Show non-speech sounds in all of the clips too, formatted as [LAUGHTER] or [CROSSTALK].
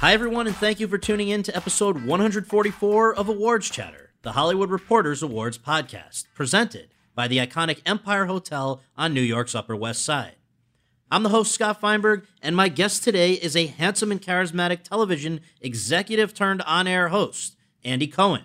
Hi, everyone, and thank you for tuning in to episode 144 of Awards Chatter, the Hollywood Reporters Awards podcast, presented by the iconic Empire Hotel on New York's Upper West Side. I'm the host, Scott Feinberg, and my guest today is a handsome and charismatic television executive turned on air host, Andy Cohen.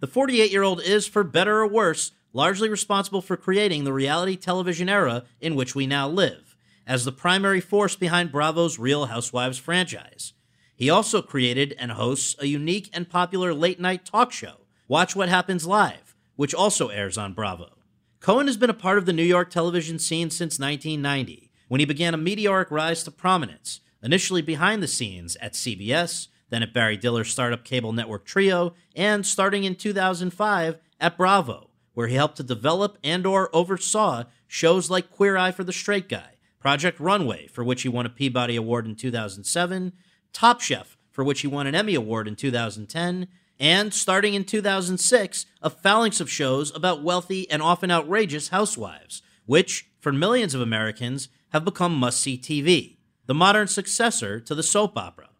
The 48 year old is, for better or worse, largely responsible for creating the reality television era in which we now live, as the primary force behind Bravo's Real Housewives franchise. He also created and hosts a unique and popular late night talk show, Watch What Happens Live, which also airs on Bravo. Cohen has been a part of the New York television scene since 1990, when he began a meteoric rise to prominence, initially behind the scenes at CBS, then at Barry Diller's startup cable network Trio, and starting in 2005 at Bravo, where he helped to develop and or oversaw shows like Queer Eye for the Straight Guy, Project Runway, for which he won a Peabody Award in 2007, Top Chef, for which he won an Emmy Award in 2010, and starting in 2006, a phalanx of shows about wealthy and often outrageous housewives, which, for millions of Americans, have become must see TV, the modern successor to the soap opera.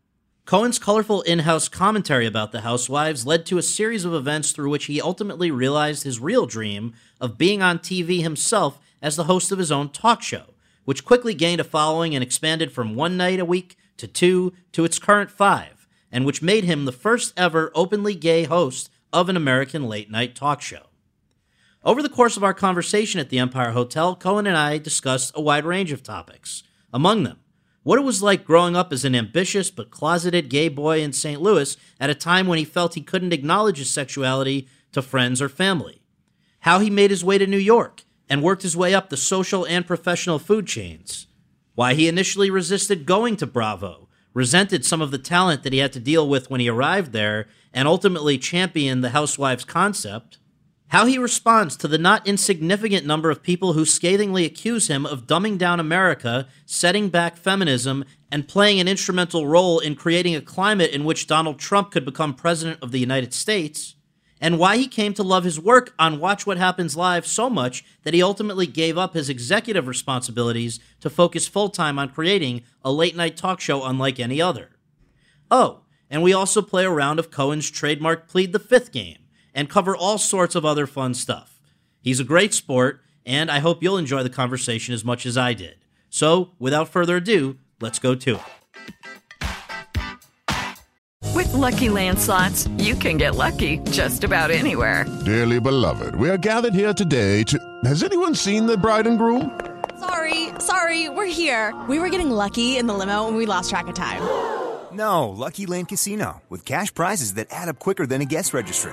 Cohen's colorful in house commentary about the housewives led to a series of events through which he ultimately realized his real dream of being on TV himself as the host of his own talk show, which quickly gained a following and expanded from one night a week to two to its current five and which made him the first ever openly gay host of an American late night talk show. Over the course of our conversation at the Empire Hotel, Cohen and I discussed a wide range of topics. Among them, what it was like growing up as an ambitious but closeted gay boy in St. Louis at a time when he felt he couldn't acknowledge his sexuality to friends or family. How he made his way to New York and worked his way up the social and professional food chains. Why he initially resisted going to Bravo resented some of the talent that he had to deal with when he arrived there, and ultimately championed the housewives concept. How he responds to the not insignificant number of people who scathingly accuse him of dumbing down America, setting back feminism, and playing an instrumental role in creating a climate in which Donald Trump could become president of the United States and why he came to love his work on Watch What Happens Live so much that he ultimately gave up his executive responsibilities to focus full time on creating a late night talk show unlike any other. Oh, and we also play a round of Cohen's trademark Plead the Fifth game and cover all sorts of other fun stuff. He's a great sport, and I hope you'll enjoy the conversation as much as I did. So, without further ado, let's go to it. With LuckyLand Slots, you can get lucky just about anywhere. Dearly beloved, we are gathered here today to. Has anyone seen the bride and groom? Sorry, sorry, we're here. We were getting lucky in the limo and we lost track of time. No, Lucky Land Casino, with cash prizes that add up quicker than a guest registry.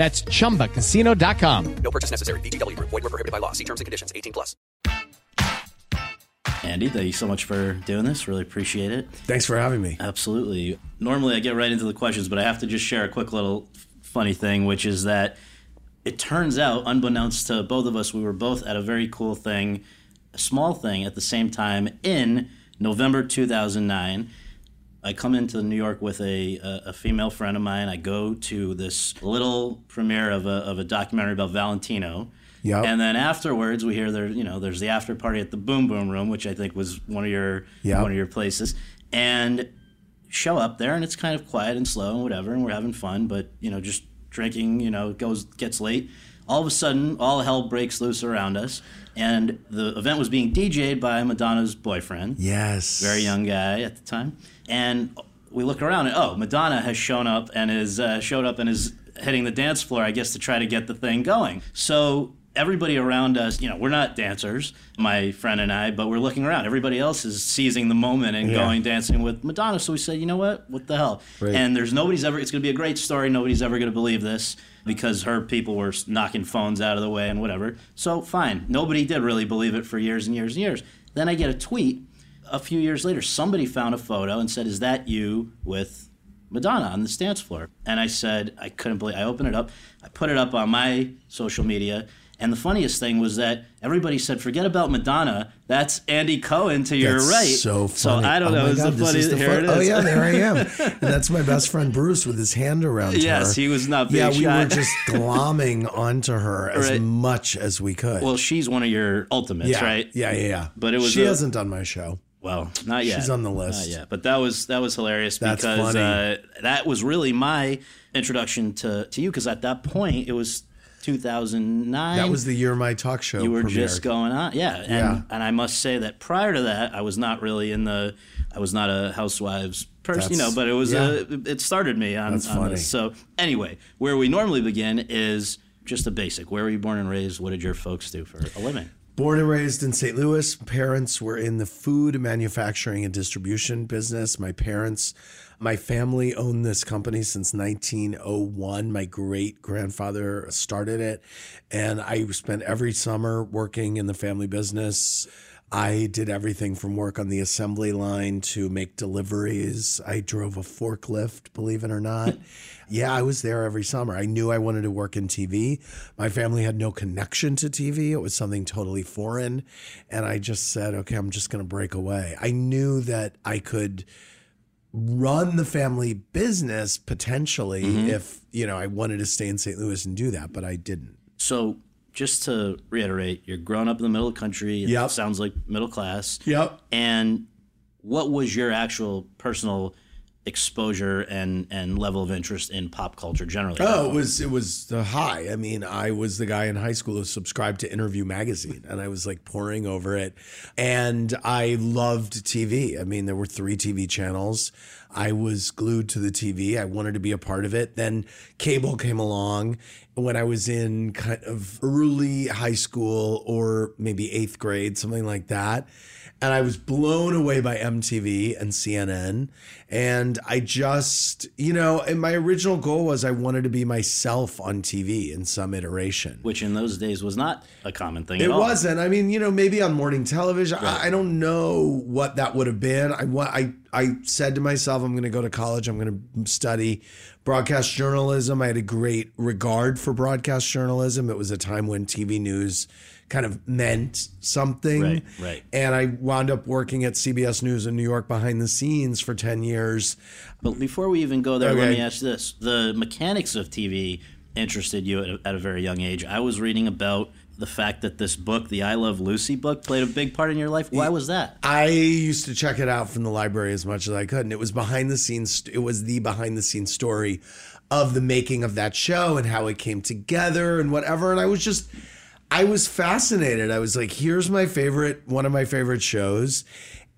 That's ChumbaCasino.com. No purchase necessary. VGW. Void were prohibited by law. See terms and conditions. 18 plus. Andy, thank you so much for doing this. Really appreciate it. Thanks for having me. Absolutely. Normally I get right into the questions, but I have to just share a quick little funny thing, which is that it turns out, unbeknownst to both of us, we were both at a very cool thing, a small thing at the same time in November 2009 I come into New York with a, a, a, female friend of mine. I go to this little premiere of a, of a documentary about Valentino. Yep. And then afterwards, we hear there, you know, there's the after party at the Boom Boom Room, which I think was one of your Yep. one of your places, and show up there, and it's kind of quiet and slow and whatever, and we're having fun, but you know, just drinking, you know, goes gets late. All of a sudden, all hell breaks loose around us, and the event was being DJ'd by Madonna's boyfriend Yes. very young guy at the time, and we look around and oh, Madonna has shown up and is uh, showed up and is hitting the dance floor, I guess, to try to get the thing going. So everybody around us, you know, we're not dancers, my friend and I, but we're looking around. Everybody else is seizing the moment and Yeah. going dancing with Madonna. So we said, you know what? What the hell? Right. And there's nobody's ever. It's going to be a great story. Nobody's ever going to believe this. Because her people were knocking phones out of the way and whatever. So, fine. Nobody did really believe it for years and years and years. Then I get a tweet a few years later, somebody found a photo and said, "Is that you with Madonna on the dance floor?" And I said, "I couldn't believe." I opened it up, I put it up on my social media, and the funniest thing was that everybody said, "Forget about Madonna. That's Andy Cohen to your That's right." So funny. So I don't Oh know. my God, the this is the fun- it is. Oh yeah, there I am. [LAUGHS] and that's my best friend Bruce with his hand around Yes, her. he was not being Yeah, we were just [LAUGHS] glomming onto her as Right. much as we could. well, she's one of your ultimates, yeah, right? yeah, yeah, yeah. But it was she a- hasn't done my show. Well, not yet. She's on the list. Not yet. But that was that was hilarious That's because funny. uh, that was really my introduction to to you because at that point it was 2009. That was the year my talk show. you were premiered. just going on, yeah. And Yeah. and I must say that prior to that, I was not really in the. I was not a housewives person, you know, but it was yeah. a, it started me on, That's on funny. this. So anyway, where we normally begin is just the basic. Where were you born and raised? What did your folks do for a living? Born and raised in St. Louis, parents were in the food manufacturing and distribution business. My parents, my family owned this company since 1901. My great grandfather started it, and I spent every summer working in the family business. I did everything from work on the assembly line to make deliveries. I drove a forklift, believe it or not. [LAUGHS] yeah, I was there every summer. I knew I wanted to work in TV. My family had no connection to TV, it was something totally foreign. And I just said, okay, I'm just going to break away. I knew that I could run the family business potentially Mm-hmm. if, you know, I wanted to stay in St. Louis and do that, but I didn't. So, just to reiterate, you're growing up in the middle of the country. It Yep. sounds like middle class. Yep. And what was your actual personal exposure and, and level of interest in pop culture generally? Oh, it was it was the high. I mean, I was the guy in high school who subscribed to Interview magazine, and I was like pouring over it. And I loved TV. I mean, there were three TV channels. I was glued to the TV. I wanted to be a part of it. Then cable came along when I was in kind of early high school or maybe eighth grade, something like that and I was blown away by MTV and CNN. And I just, you know, and my original goal was I wanted to be myself on TV in some iteration. Which in those days was not a common thing It at all. wasn't. I mean, you know, maybe on morning television. I, I don't know what that would have been. I I I said to myself, I'm going to go to college. I'm going to study broadcast journalism. I had a great regard for broadcast journalism. It was a time when TV news kind of meant something. Right, right. And I wound up working at CBS News in New York behind the scenes for 10 years. But before we even go there, let me ask you this: the mechanics of TV interested you at a, at a very young age. I was reading about the fact that this book, the I Love Lucy book, played a big part in your life. Why was that? I used to check it out from the library as much as I could, and it was behind the scenes. It was the behind the scenes story of the making of that show and how it came together and whatever. And I was just, I was fascinated. I was like, here's my favorite, one of my favorite shows,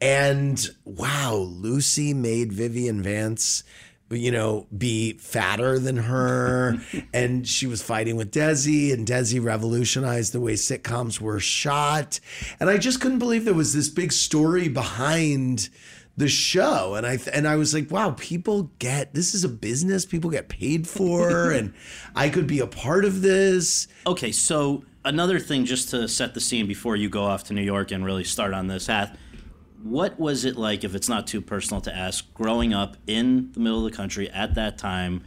and wow, Lucy made Vivian Vance. You know, be fatter than her, [LAUGHS] and she was fighting with Desi, and Desi revolutionized the way sitcoms were shot, and I just couldn't believe there was this big story behind the show and i and i was like wow people get this is a business people get paid for [LAUGHS] and i could be a part of this Okay, so another thing, just to set the scene before you go off to New York and really start on this path. What was it like, if it's not too personal to ask, growing up in the middle of the country at that time,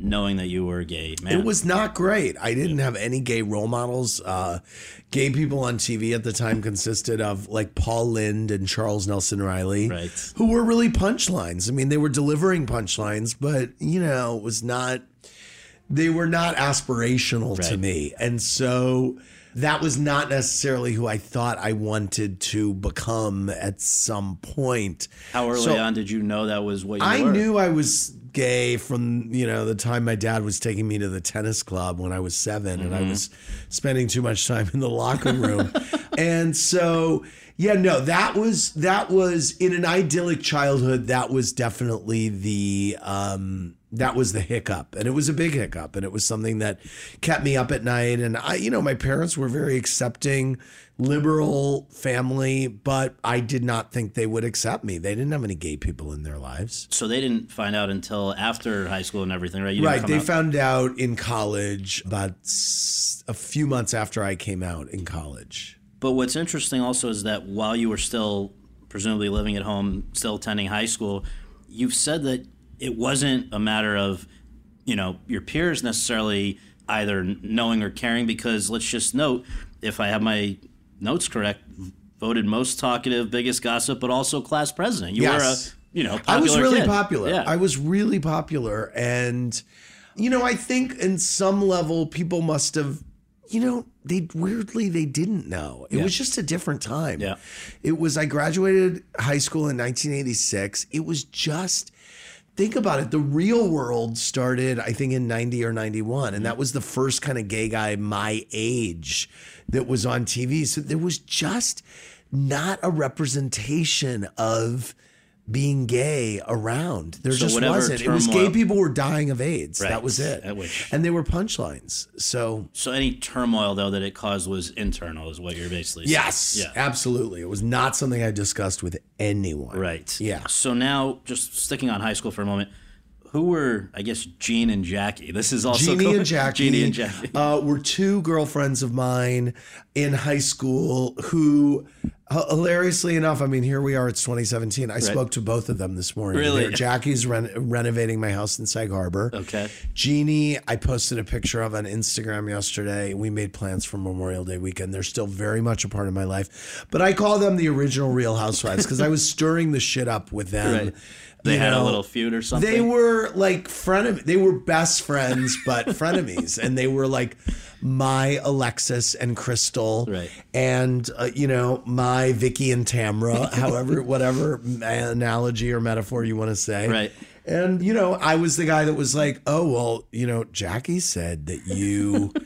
knowing that you were a gay man? it was not great i didn't have any gay role models uh, gay people on tv at the time consisted of like Paul Lynde and Charles Nelson Reilly Right. who were really punchlines i mean they were delivering punchlines but you know it was not they were not aspirational to me. And so that was not necessarily who I thought I wanted to become at some point. How early So- on did you know that was what you I were? knew I was gay from you know the time my dad was taking me to the tennis club when I was 7 and I Mhm. was spending too much time in the locker room, [LAUGHS] and so yeah, no, that was that was in an idyllic childhood. That was definitely the um, that was the hiccup, and it was a big hiccup, and it was something that kept me up at night. And I, you know, my parents were very accepting liberal family, but I did not think they would accept me. They didn't have any gay people in their lives. So they didn't find out until after high school and everything, right? Right. They out- found out in college about a few months after I came out in college. But what's interesting also is that while you were still presumably living at home, still attending high school, you've said that it wasn't a matter of, you know, your peers necessarily either knowing or caring because let's just note, if I have my notes correct, voted most talkative, biggest gossip, but also class president. You Yes. were a, you know, I was really kid. popular. Yeah. I was really popular. And, you know, I think in some level people must have, you know, they weirdly they didn't know. It Yeah. was just a different time. Yeah. It was I graduated high school in 1986. It was just think about it. The real world started, I think, in 90 or 91. And that mm-hmm. was the first kind of gay guy my age that was on TV. So there was just not a representation of being gay around. There So just wasn't. It was gay people were dying of AIDS. Right. That was it. And they were punchlines. So So any turmoil though that it caused was internal, is what you're basically saying. yes, Yeah. absolutely. It was not something I discussed with anyone. Right. Yeah. So now, just sticking on high school for a moment, who were I guess Gene and Jackie? This is also Jeannie cool. and Jackie, [LAUGHS] Jeannie and Jackie. Uh, were two girlfriends of mine in high school who, hilariously enough, I mean, here we are, it's 2017. I spoke to both of them this morning. Really? They're- Jackie's ren- renovating my house in Sag Harbor. Okay. Jeannie, I posted a picture of on Instagram yesterday. We made plans for Memorial Day weekend. They're still very much a part of my life, but I call them the original Real Housewives because I was stirring the shit up with them. Right. They You had a little feud or something. They were like frenemy. They were best friends, but [LAUGHS] frenemies, and they were like my Alexis and Krystle, Right. And uh, you know my Vicki and Tamra, [LAUGHS] however, whatever analogy or metaphor you want to say, Right. And you know, I was the guy that was like, "Oh well, you know, Jackie said that you." [LAUGHS]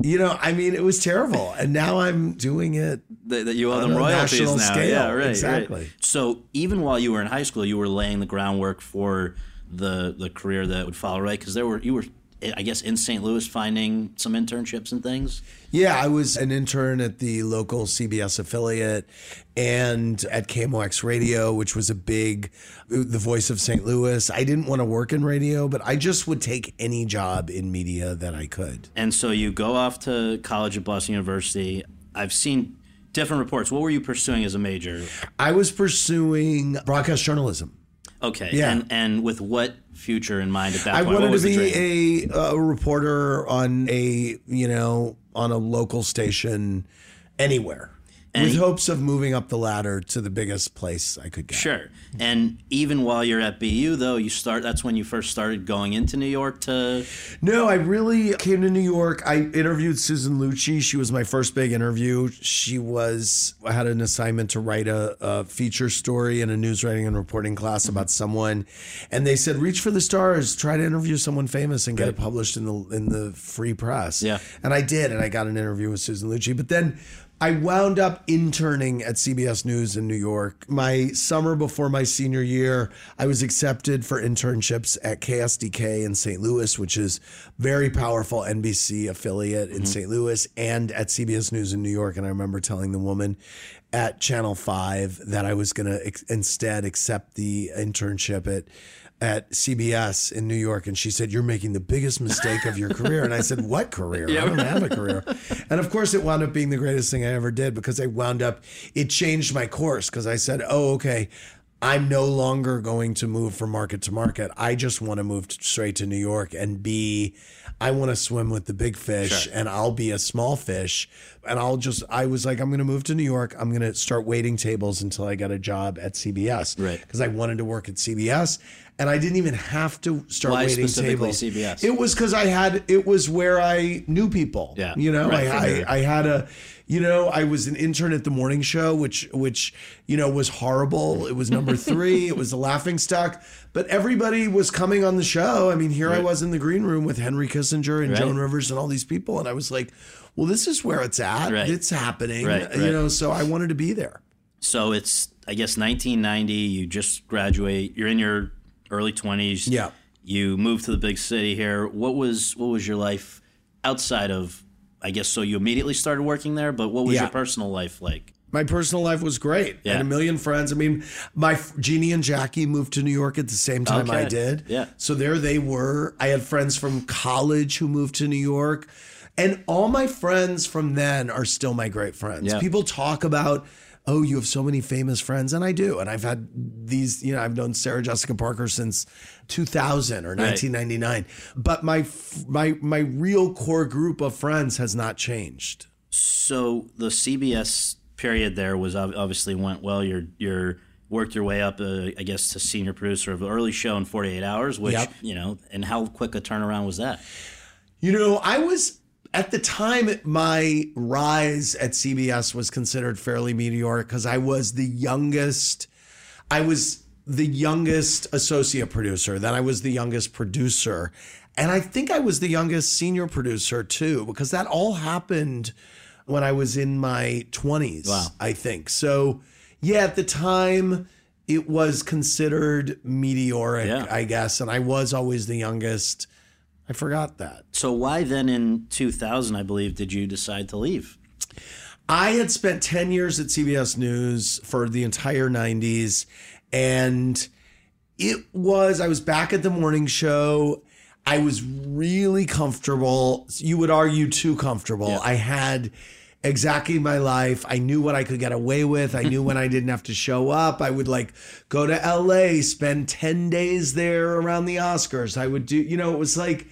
You know, I mean, it was terrible, and now I'm doing it. that, that you owe them royalties now. scale. Yeah, right. Exactly. Right. So even while you were in high school, you were laying the groundwork for the the career that would follow, right? Because there were you were, I guess, in St. Louis finding some internships and things. Yeah, I was an intern at the local CBS affiliate and at KMOX Radio, which was a big, the voice of St. Louis. I didn't want to work in radio, but I just would take any job in media that I could. And so you go off to college at Boston University. I've seen different reports. What were you pursuing as a major? I was pursuing broadcast journalism. Okay. Yeah. And and with what future in mind at that I point? What wanted was to be a, a reporter on a, you know, on a local station anywhere. With hopes of moving up the ladder to the biggest place I could get. Sure. And even while you're at BU, though, you start. That's when you first started going into New York to. No, I really came to New York. I interviewed Susan Lucci. She was my first big interview. She was, I had an assignment to write a, a feature story in a news writing and reporting class mm-hmm. about someone. And they said, reach for the stars, try to interview someone famous and get it published in the, in the free press. Yeah. And I did. And I got an interview with Susan Lucci. But then I wound up interning at CBS News in New York. My summer before my senior year, I was accepted for internships at KSDK in St. Louis, which is very powerful NBC affiliate in mm-hmm. St. Louis, and at CBS News in New York. And I remember telling the woman at Channel 5 that I was going to ex- instead accept the internship at at CBS in New York, and she said, "You're making the biggest mistake of your career." And I said, "What career? I don't have a career." And of course, it wound up being the greatest thing I ever did because I wound up. It changed my course because I said, "Oh, okay." I'm no longer going to move from market to market. I just want to move straight to New York and be, I want to swim with the big fish Sure. and I'll be a small fish. And I'll just, I was like, I'm going to move to New York. I'm going to start waiting tables until I get a job at CBS. Right. Because I wanted to work at CBS. And I didn't even have to start Why waiting specifically tables. CBS? It was because I had, it was where I knew people. Yeah. You know, Right, I. I, I had a, you know, I was an intern at the morning show, which, which, you know, was horrible. It was number [LAUGHS] three. it was a laughing stock, but everybody was coming on the show. I mean, here I was in the green room with Henry Kissinger and Right. Joan Rivers and all these people. And I was like, well, this is where it's at. Right. It's happening. Right, You right. know, so I wanted to be there. So it's I guess 1990. You just graduate. You're in your early 20s. Yeah. You moved to the big city here. What was what was your life outside of? I guess so. You immediately started working there, but what was Yeah. your personal life like? My personal life was great. I had Yeah. a million friends. I mean, my Jeannie and Jackie moved to New York at the same time I did. Yeah. So there they were. I had friends from college who moved to New York. And all my friends from then are still my great friends. Yeah. People talk about, oh, you have so many famous friends. And I do. And I've had these, you know, I've known Sarah Jessica Parker since 2000 or 1999. But my, my, my real core group of friends has not changed. So the CBS period there was obviously went well. You're you're worked your way up, uh, I guess, to senior producer of the early show in 48 hours. Which Yep. you know, and how quick a turnaround was that? You know, I was at the time my rise at CBS was considered fairly meteoric because I was the youngest. I was the youngest associate producer. Then I was the youngest producer. And I think I was the youngest senior producer too, because that all happened when I was in my 20s, Wow. I think. So, yeah, at the time, it was considered meteoric, Yeah. I guess. And I was always the youngest. I forgot that. So why then in 2000, I believe, did you decide to leave? I had spent 10 years at CBS News for the entire 90s. And it was, I was back at the morning show. I was really comfortable. You would argue too comfortable. I had exactly my life. I knew what I could get away with. I knew when I didn't have to show up. I would like go to LA, spend 10 days there around the Oscars. I would do, you know, it was like,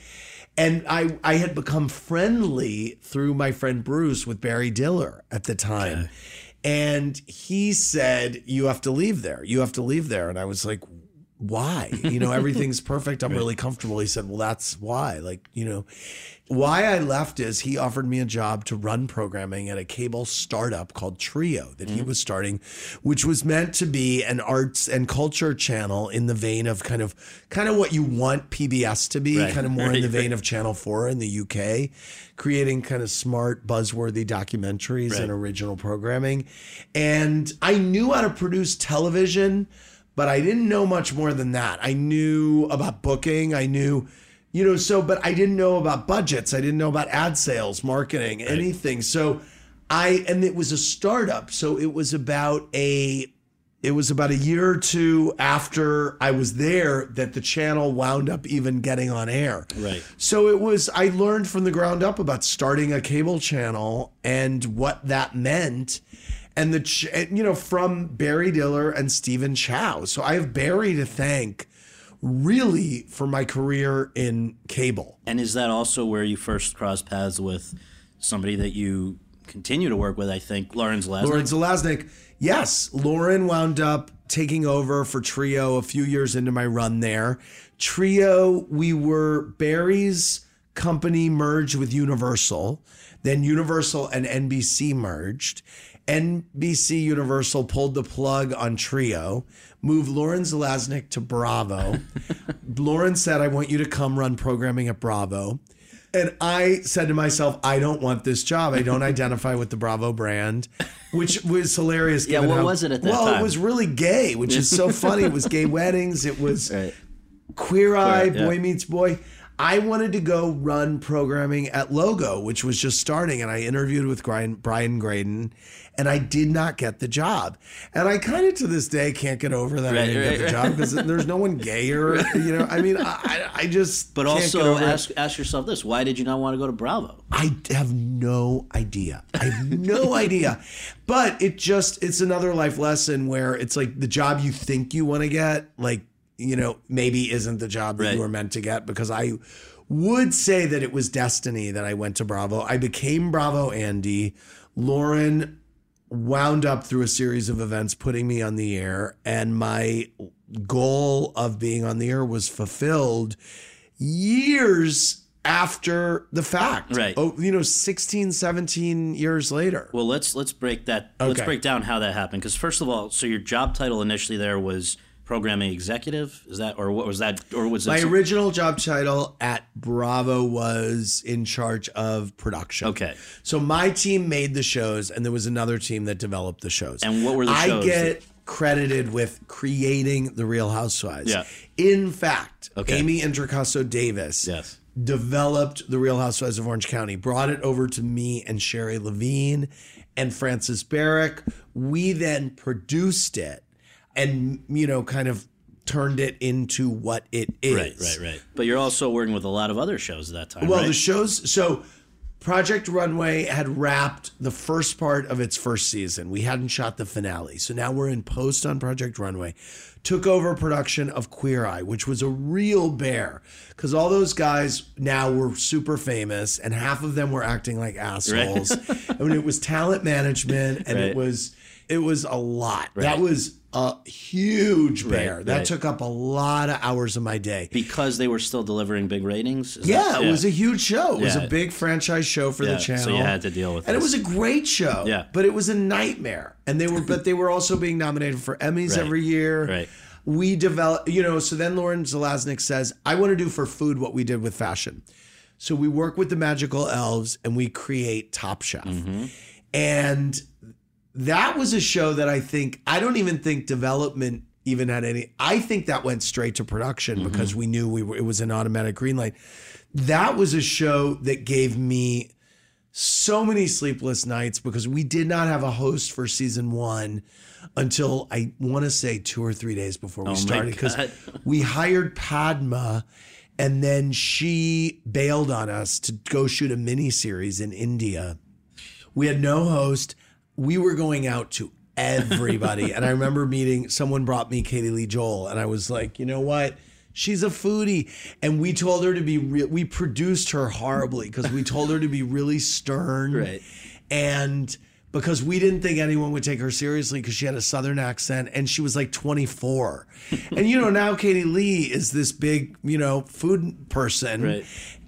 and I I had become friendly through my friend Bruce with Barry Diller at the time. And he said, You have to leave there. You have to leave there. And I was like, Why? You know, everything's [LAUGHS] perfect. I'm really comfortable. He said, Well, that's why. Like, you know, why I left is he offered me a job to run programming at a cable startup called Trio that he mm-hmm. was starting, which was meant to be an arts and culture channel in the vein of kind of kind of what you want PBS to be, Right. kind of more [LAUGHS] in the vein of Channel 4 in the UK, creating kind of smart, buzzworthy documentaries Right. and original programming. And I knew how to produce television, but I didn't know much more than that. I knew about booking, I knew you know, so but I didn't know about budgets. I didn't know about ad sales, marketing, anything. So I and it was a startup. So it was about a it was about a year or two after I was there that the channel wound up even getting on air. Right. So it was, I learned from the ground up about starting a cable channel and what that meant. And the, ch- and, you know, from Barry Diller and Stephen Chao. So I have Barry to thank really for my career in cable. And is that also where you first crossed paths with somebody that you continue to work with? I think Lauren Zelazny. Lauren Zelaznik. Yes, Lauren wound up taking over for Trio a few years into my run there. Trio, we were Barry's company merged with Universal. Then Universal and NBC merged. NBC Universal pulled the plug on Trio, moved Lauren Zelaznik to Bravo. [LAUGHS] Lauren said, I want you to come run programming at Bravo. And I said to myself, I don't want this job. I don't [LAUGHS] identify with the Bravo brand, which was hilarious. Yeah, what how- was it at that time? well, it was really gay, which is so funny. It was gay [LAUGHS] weddings. It was Right. Queer Eye, yeah. Boy Meets Boy. I wanted to go run programming at Logo, which was just starting, and I interviewed with Brian, Brian Graden, and I did not get the job. And I kind of to this day can't get over that I didn't right, get the right. job because there's no one gayer, you know. I mean, I, I just But also over it. ask ask yourself this: Why did you not want to go to Bravo? I have no idea. I have no [LAUGHS] idea. But it just it's another life lesson where it's like the job you think you want to get, like, you know, maybe isn't the job that Right. you were meant to get because I would say that it was destiny that I went to Bravo. I became Bravo Andy. Lauren wound up through a series of events putting me on the air and my goal of being on the air was fulfilled years after the fact Right. oh you know 16 17 years later Well, let's let's break that. Let's break down how that happened. Because first of all, so your job title initially there was programming executive. Is that or what was that or was it? my some- original job title at bravo was in charge of production Okay. so my team made the shows and there was another team that developed the shows And what were the i get credited with creating the real housewives Yeah. in fact Okay. Amy Introcaso-Davis Yes. developed the Real Housewives of Orange County, brought it over to me and Shari Levine and Frances Berwick. We then produced it and, you know, kind of turned it into what it is. Right, right, right. But you're also working with a lot of other shows at that time. Well, right? the shows, so Project Runway had wrapped the first part of its first season. We hadn't shot the finale. So now we're in post on Project Runway. Took over production of Queer Eye, which was a real bear because all those guys now were super famous and half of them were acting like assholes. [LAUGHS] I mean, it was talent management and Right. it was it was a lot. That was a huge bear. Right, that right. took up a lot of hours of my day. because they were still delivering big ratings. Yeah, that- it was a huge show. It was a big franchise show for Yeah, the channel. so you had to deal with And it was a great show. Yeah. But it was a nightmare. And they were but they were also being nominated for Emmys Right. every year. Right. We develop you know, so then Lauren Zelaznik says, I want to do for food what we did with fashion. So we work with the magical elves and we create Top Chef. Mm-hmm. And that was a show that I think I don't even think development even had any. I think that went straight to production Mm-hmm. because we knew we were, it was an automatic green light. That was a show that gave me so many sleepless nights because we did not have a host for season one until I want to say two or three days before we Oh started because we hired Padma and then she bailed on us to go shoot a mini series in India. We had no host. We were going out to everybody. and I remember meeting someone brought me Katie Lee Joel, and I was like, you know what? She's a foodie. And we told her to be real. We produced her horribly because we told her to be really stern. Right. And because we didn't think anyone would take her seriously because she had a southern accent and she was like 24. and you know, now Katie Lee is this big, you know, food person. Right.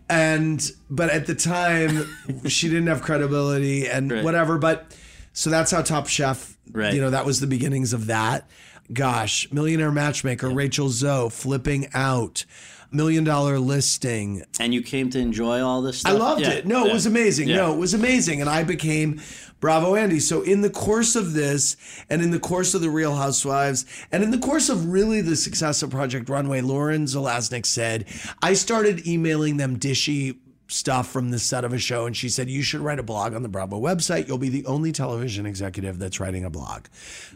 And but at the time she didn't have credibility and Right. whatever. But so that's how Top Chef, Right. you know, that was the beginnings of that. Gosh, Millionaire Matchmaker, Rachel Zoe, Flipping Out, Million Dollar Listing, And you came to enjoy all this I loved Yeah, it. No, yeah, it was amazing. No, it was amazing. And I became Bravo Andy. So, in the course of this, and in the course of The Real Housewives, and in the course of really the success of Project Runway, Lauren Zelaznik said, I started emailing them dishy stuff from the set of a show. And she said, You should write a blog on the Bravo website. You'll be the only television executive that's writing a blog.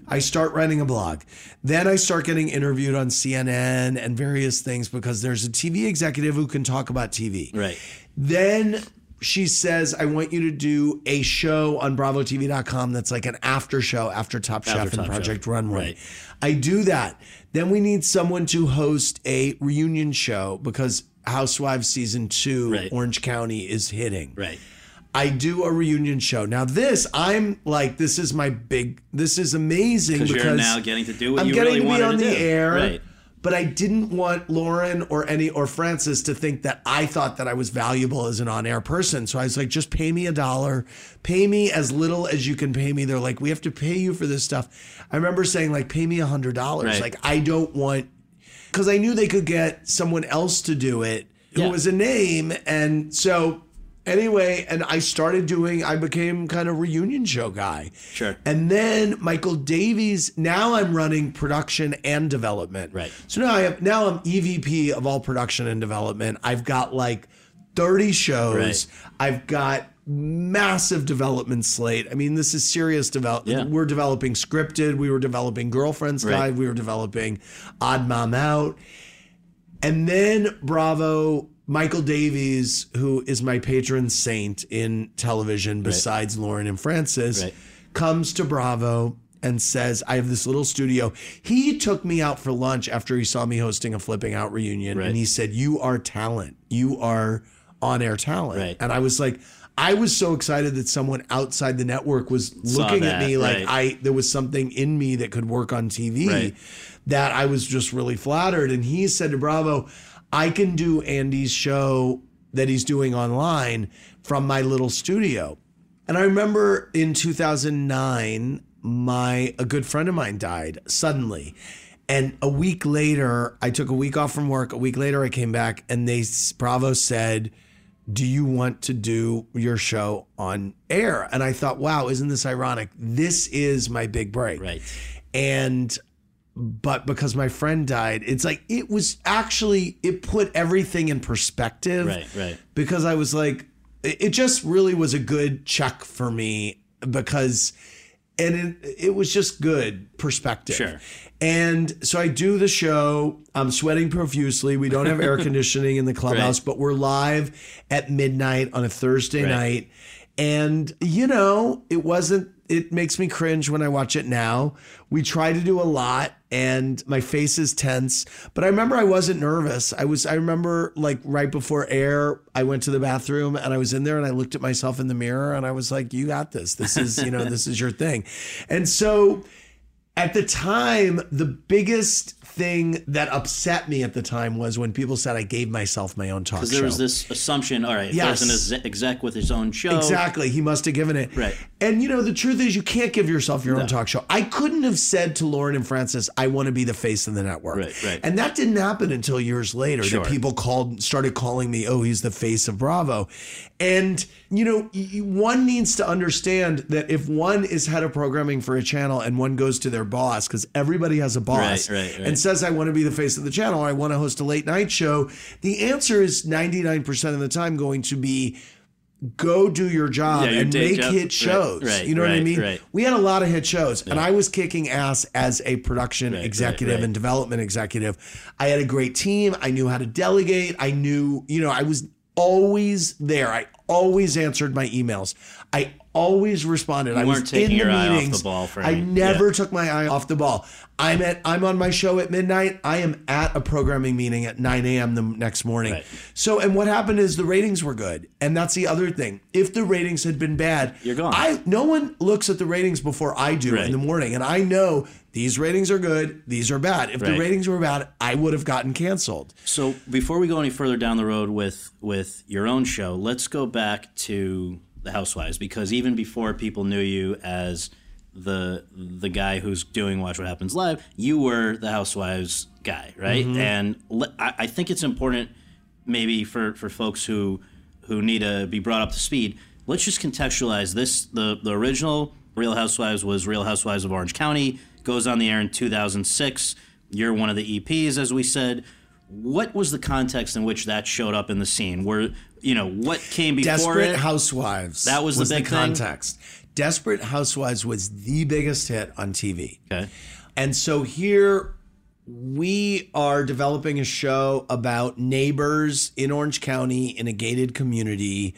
I start writing a blog. Then I start getting interviewed on CNN and various things because there's a TV executive who can talk about TV. Right. Then she says, I want you to do a show on BravoTV.com that's like an after show after Top Chef After and Top Project Chef. Runway. Right. I do that. Then we need someone to host a reunion show because Housewives season two, Right. Orange County, is hitting. Right. I do a reunion show. Now, this, I'm like, this is my big, this is amazing Because you're now getting to do what I'm you getting really to be on to the do. air. Right. But I didn't want Lauren or any or Frances to think that I thought that I was valuable as an on-air person. So I was like, just pay me a dollar, pay me as little as you can pay me. They're like, we have to pay you for this stuff. I remember saying like, pay me a hundred dollars. Right. Like I don't want because I knew they could get someone else to do it who Yeah. was a name, and so anyway, and I started doing, I became kind of reunion show guy. Sure. And then Michael Davies, now I'm running production and development. Right. So now I have, now I'm EVP of all production and development. I've got like 30 shows. Right. I've got massive development slate. I mean, this is serious development. Yeah. We're developing scripted. We were developing Girlfriend's Right. Guide. We were developing Odd Mom Out. And then Bravo, Michael Davies, who is my patron saint in television besides Lauren and Frances, Right. comes to Bravo and says, I have this little studio. He took me out for lunch after he saw me hosting a flipping out reunion. Right. And he said, You are talent. You are on air talent. Right. And I was like, I was so excited that someone outside the network was looking at me like right. I there was something in me that could work on TV Right. that I was just really flattered. And he said to Bravo, I can do Andy's show that he's doing online from my little studio. And I remember in 2009, my a good friend of mine died suddenly. And a week later, I took a week off from work. A week later, I came back and they Bravo said, do you want to do your show on air? And I thought, wow, isn't this ironic? This is my big break. Right. And but because my friend died, it's like it was actually it put everything in perspective. Right, right. Because I was like, it just really was a good check for me because and it, it was just good perspective. Sure. And so I do the show. I'm sweating profusely. We don't have air [LAUGHS] conditioning in the clubhouse, Right. but we're live at midnight on a Thursday Right. night. And, you know, it wasn't, it makes me cringe when I watch it now. We try to do a lot and my face is tense, but I remember I wasn't nervous. I was, I remember like right before air, I went to the bathroom and I was in there and I looked at myself in the mirror and I was like, you got this. This is, you know, this is your thing. And so, at the time, the biggest thing that upset me at the time was when people said I gave myself my own talk show. Because there was this assumption, all right, Yes. there's an exec with his own show. Exactly. He must have given it. Right. And you know, the truth is you can't give yourself your own talk show. I couldn't have said to Lauren and Frances, I want to be the face of the network. Right, right. And that didn't happen until years later Sure. that people called started calling me, oh, he's the face of Bravo. And you know, one needs to understand that if one is head of programming for a channel and one goes to their boss, because everybody has a boss, Right, right, right. and says, I want to be the face of the channel, or I want to host a late night show, the answer is 99% of the time going to be go do your job Yeah, your and make job. hit shows. right, you know what I mean? right. We had a lot of hit shows, and I was kicking ass as a production Right, executive right, right. and development executive. I had a great team. I knew how to delegate. I knew, you know, I was always there. I always answered my emails. I always responded. I was in the off the meetings. ball I never yeah. took my eye off the ball. I'm at I'm on my show at midnight. I am at a programming meeting at 9 a.m. the next morning. Right. So and what happened is the ratings were good. And that's the other thing. If the ratings had been bad, You're gone. I no one looks at the ratings before I do Right. in the morning. And I know these ratings are good, these are bad. If the ratings were bad, I would have gotten canceled. So before we go any further down the road with with your own show, let's go back to the Housewives because even before people knew you as the the guy who's doing Watch What Happens Live, you were the Housewives guy, right? Mm-hmm. And le- I, I think it's important, maybe for for folks who who need to be brought up to speed. Let's just contextualize this. The the original Real Housewives was Real Housewives of Orange County. Goes on the air in 2006. You're one of the EPs, as we said. What was the context in which that showed up in the scene? Where you know what came before Desperate it? Housewives. That was the big thing? context. Desperate Housewives was the biggest hit on TV. Okay. And so here we are developing a show about neighbors in Orange County in a gated community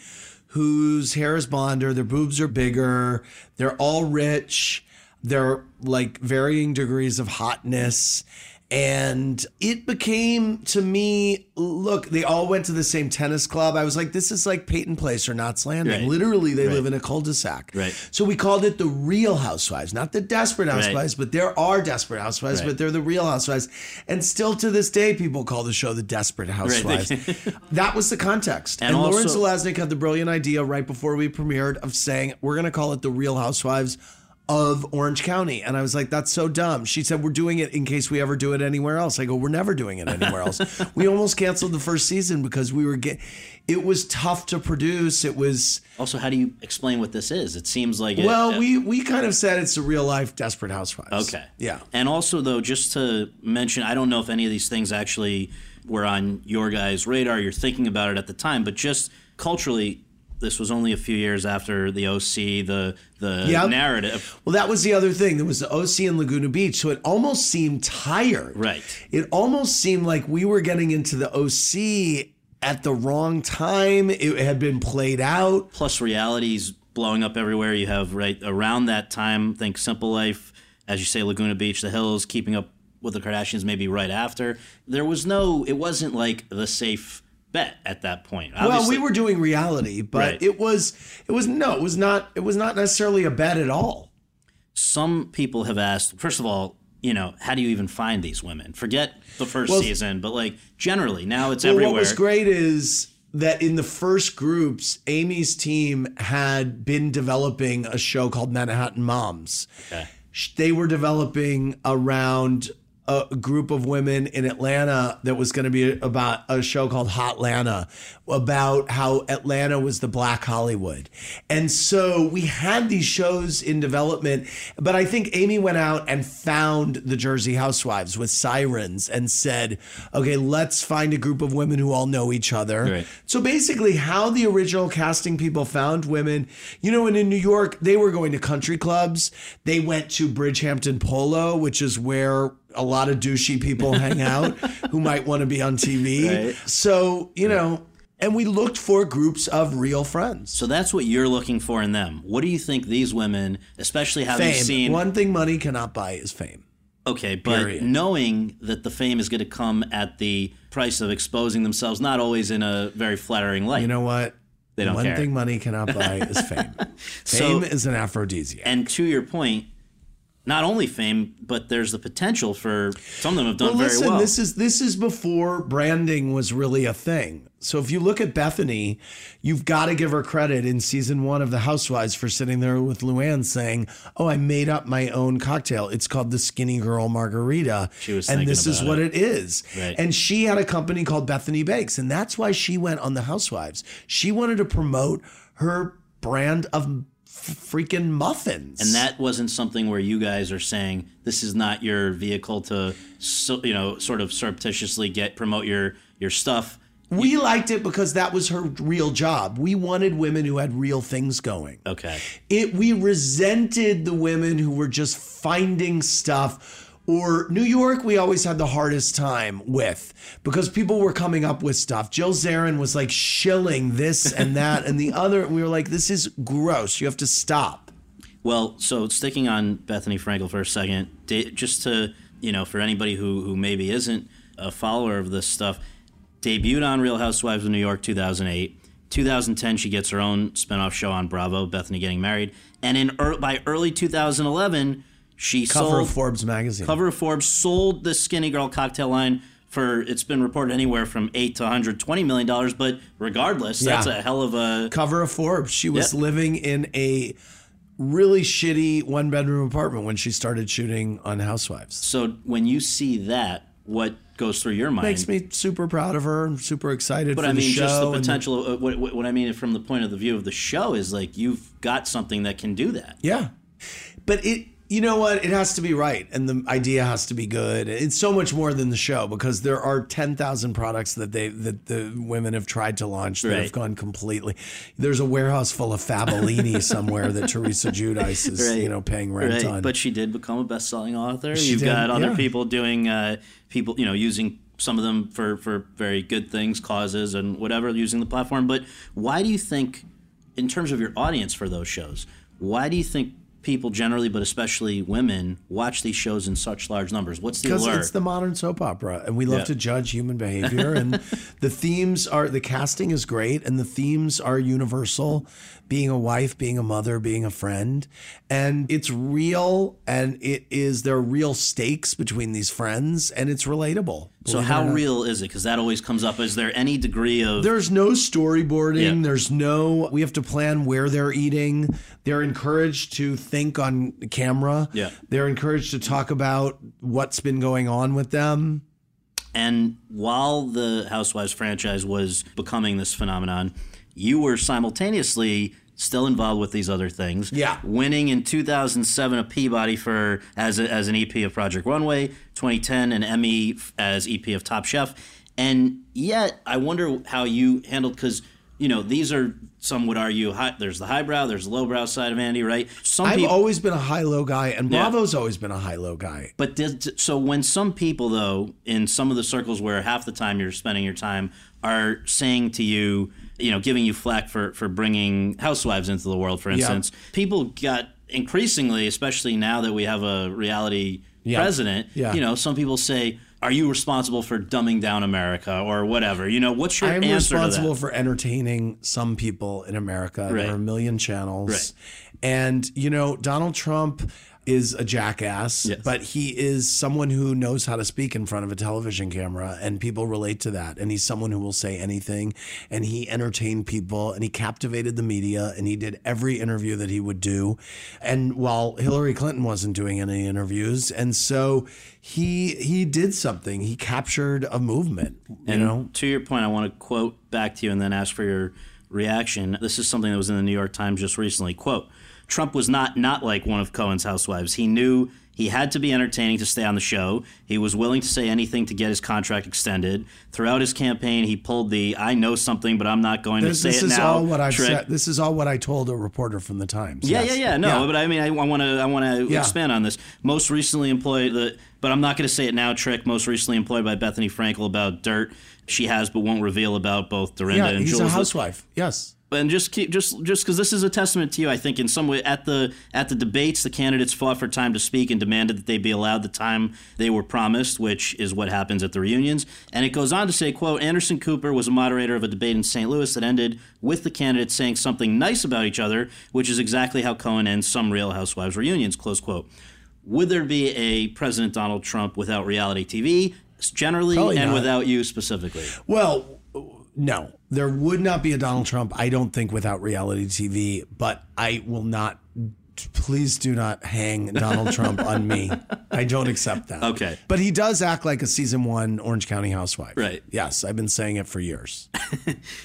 whose hair is blonder, their boobs are bigger, they're all rich, they're like varying degrees of hotness. And it became to me, look, they all went to the same tennis club. I was like, this is like Peyton Place or Knots Landing. Right. Literally, they Right. live in a cul-de-sac. Right. So we called it the Real Housewives, not the Desperate Housewives, but there are Desperate Housewives, Right. but they're the Real Housewives. And still to this day, people call the show the Desperate Housewives. [LAUGHS] that was the context. And And, Lauren also- Zelaznik had the brilliant idea right before we premiered of saying, we're going to call it the Real Housewives of Orange County. And I was like, that's so dumb. She said, we're doing it in case we ever do it anywhere else. I go, we're never doing it anywhere else. [LAUGHS] we almost canceled the first season because we were getting, it was tough to produce. It was. Also, how do you explain what this is? It seems like it, Well, we, we kind of said it's a real life Desperate Housewives. Okay. Yeah. And also, though, just to mention, I don't know if any of these things actually were on your guys' radar. You're thinking about it at the time, but just culturally, this was only a few years after the OC, the the Yep. narrative. Well, that was the other thing. There was the OC in Laguna Beach, so it almost seemed tired. Right. It almost seemed like we were getting into the OC at the wrong time. It had been played out. Plus, reality's blowing up everywhere. You have right around that time. Think Simple Life, as you say, Laguna Beach, The Hills, Keeping Up with the Kardashians. Maybe right after. There was no. It wasn't like the safe bet at that point. well, we were doing reality, but Right. it was it was no, it was not it was not necessarily a bet at all. some people have asked first of all you know how do you even find these women forget the first Well- season but like generally now it's Well, everywhere what was great is that in the first groups, Amy's team had been developing a show called Manhattan Moms. Okay. They were developing around a group of women in Atlanta that was going to be about a show called Hot Atlanta about how Atlanta was the black Hollywood. And so we had these shows in development, but I think Amy went out and found the Jersey Housewives with sirens and said, okay, let's find a group of women who all know each other. Right. So basically, how the original casting people found women, you know, and in New York, they were going to country clubs. They went to Bridgehampton Polo, which is where a lot of douchey people hang [LAUGHS] out who might want to be on TV. Right. So, you know, and we looked for groups of real friends. so that's what you're looking for in them what do you think these women especially having Fame. seen One thing money cannot buy is fame. okay but Period. knowing that the fame is going to come at the price of exposing themselves not always in a very flattering light You know what? They don't One care. thing money cannot buy is fame. [LAUGHS] So- Fame is an aphrodisiac. and to your point not only fame but there's the potential for some of them have done well, very listen, well this is this is before branding was really a thing. So if you look at Bethenny, you've got to give her credit in season one of The Housewives for sitting there with Luann saying, "Oh, I made up my own cocktail. It's called the Skinny Girl Margarita, She was and this is about what it. it is." Right. And she had a company called Bethenny Bakes, and that's why she went on The Housewives. She wanted to promote her brand of freaking muffins, And that wasn't something where you guys are saying this is not your vehicle to, so, you know, sort of surreptitiously get promote your your stuff. We liked it because that was her real job. We wanted women who had real things going. Okay. It we resented the women who were just finding stuff or New York we always had the hardest time with because people were coming up with stuff. Jill Zarin was like shilling this and [LAUGHS] that and the other we were like this is gross. You have to stop. Well, so sticking on Bethenny Frankel for a second, just to you know, for anybody who who maybe isn't a follower of this stuff, debuted on Real Housewives of New York 2008. 2010, she gets her own spinoff show on Bravo, Bethenny Getting Married, and in ear by early 2011, she Cover sold of Forbes magazine. Cover of Forbes sold the Skinny Girl cocktail line for it's been reported anywhere from eight to 120 million dollars. But regardless, that's a hell of a cover of Forbes. She was Yep. living in a really shitty one bedroom apartment when she started shooting on Housewives. So when you see that, what goes through your mind? Makes me super proud of her. I'm super excited But I the mean, show. just the potential. Of, what, what what I mean from the point of the view of the show is like you've got something that can do that. yeah, but it. You know what? It has to be right, and the idea has to be good. It's so much more than the show because there are ten thousand products that they that the women have tried to launch that Right. have gone completely. There's a warehouse full of Fabellini [LAUGHS] somewhere that Teresa Giudice is Right. you know paying rent Right, on. but she did become a best-selling author. She You've did, got other yeah. people doing uh, people, you know, using some of them for for very good things, causes, and whatever, using the platform. But why do you think, in terms of your audience for those shows, why do you think people generally, but especially women, watch these shows in such large numbers? What's the because it's the modern soap opera and we love Yeah. to judge human behavior and [LAUGHS] the themes are the casting is great and the themes are universal being a wife being a mother being a friend and it's real and it is there are real stakes between these friends and it's relatable So how real is it? Because that always comes up. Is there any degree of There's no storyboarding. Yeah. There's no. We have to plan where they're eating. They're encouraged to think on camera. Yeah. They're encouraged to talk about what's been going on with them. And while the Housewives franchise was becoming this phenomenon, you were simultaneously still involved with these other things. Yeah. Winning in 2007 a Peabody for as a, as an EP of Project Runway, 2010 an Emmy as EP of Top Chef, and yet I wonder how you handled because you know these are some would argue high, there's the highbrow, there's the lowbrow side of Andy, right? Some I've peop- always been a high low guy, and Yeah. Bravo's always been a high low guy. But did, so when some people, though, in some of the circles where half the time you're spending your time, are saying to you, you know, giving you flack for for bringing housewives into the world, for Yeah. instance, people got increasingly, especially now that we have a reality Yeah. president. Yeah. You know, some people say. Are you responsible for dumbing down America or whatever? You know, what's your I'm answer responsible to that? for entertaining some people in America. Right. There are a million channels. Right. And, you know, Donald Trump is a jackass, Yes. but he is someone who knows how to speak in front of a television camera, and people relate to that. And he's someone who will say anything, and he entertained people, and he captivated the media, and he did every interview that he would do. And while Hillary Clinton wasn't doing any interviews, and so he he did something. He captured a movement. You And know, to your point, I want to quote back to you and then ask for your reaction. This is something that was in the New York Times just recently. Quote: Trump was not not like one of Cohen's housewives. He knew he had to be entertaining to stay on the show. He was willing to say anything to get his contract extended. Throughout his campaign, he pulled the "I know something, but I'm not going This, to say this it is now." all what trick. said. This is all what I told a reporter from the Times. Yeah, Yes. yeah, yeah. No, but I mean, I want to, I want to Yeah. expand on this. Most recently employed, the, but I'm not going to say it now. Trick. Most recently employed by Bethenny Frankel about dirt she has, but won't reveal about both Dorinda yeah, and he's Jules. a housewife. Yes. And just keep, just, just because this is a testament to you, I think in some way at the at the debates, the candidates fought for time to speak and demanded that they be allowed the time they were promised, which is what happens at the reunions. And it goes on to say, "quote Anderson Cooper was a moderator of a debate in St. Louis that ended with the candidates saying something nice about each other, which is exactly how Cohen ends some Real Housewives reunions." Close quote. Would there be a President Donald Trump without reality TV, generally, Probably and not. without you specifically? Well, no, there would not be a Donald Trump. I don't think without reality TV. But I will not. Please do not hang Donald Trump on me. I don't accept that. Okay. But he does act like a season one Orange County housewife. Right. Yes, I've been saying it for years. [LAUGHS]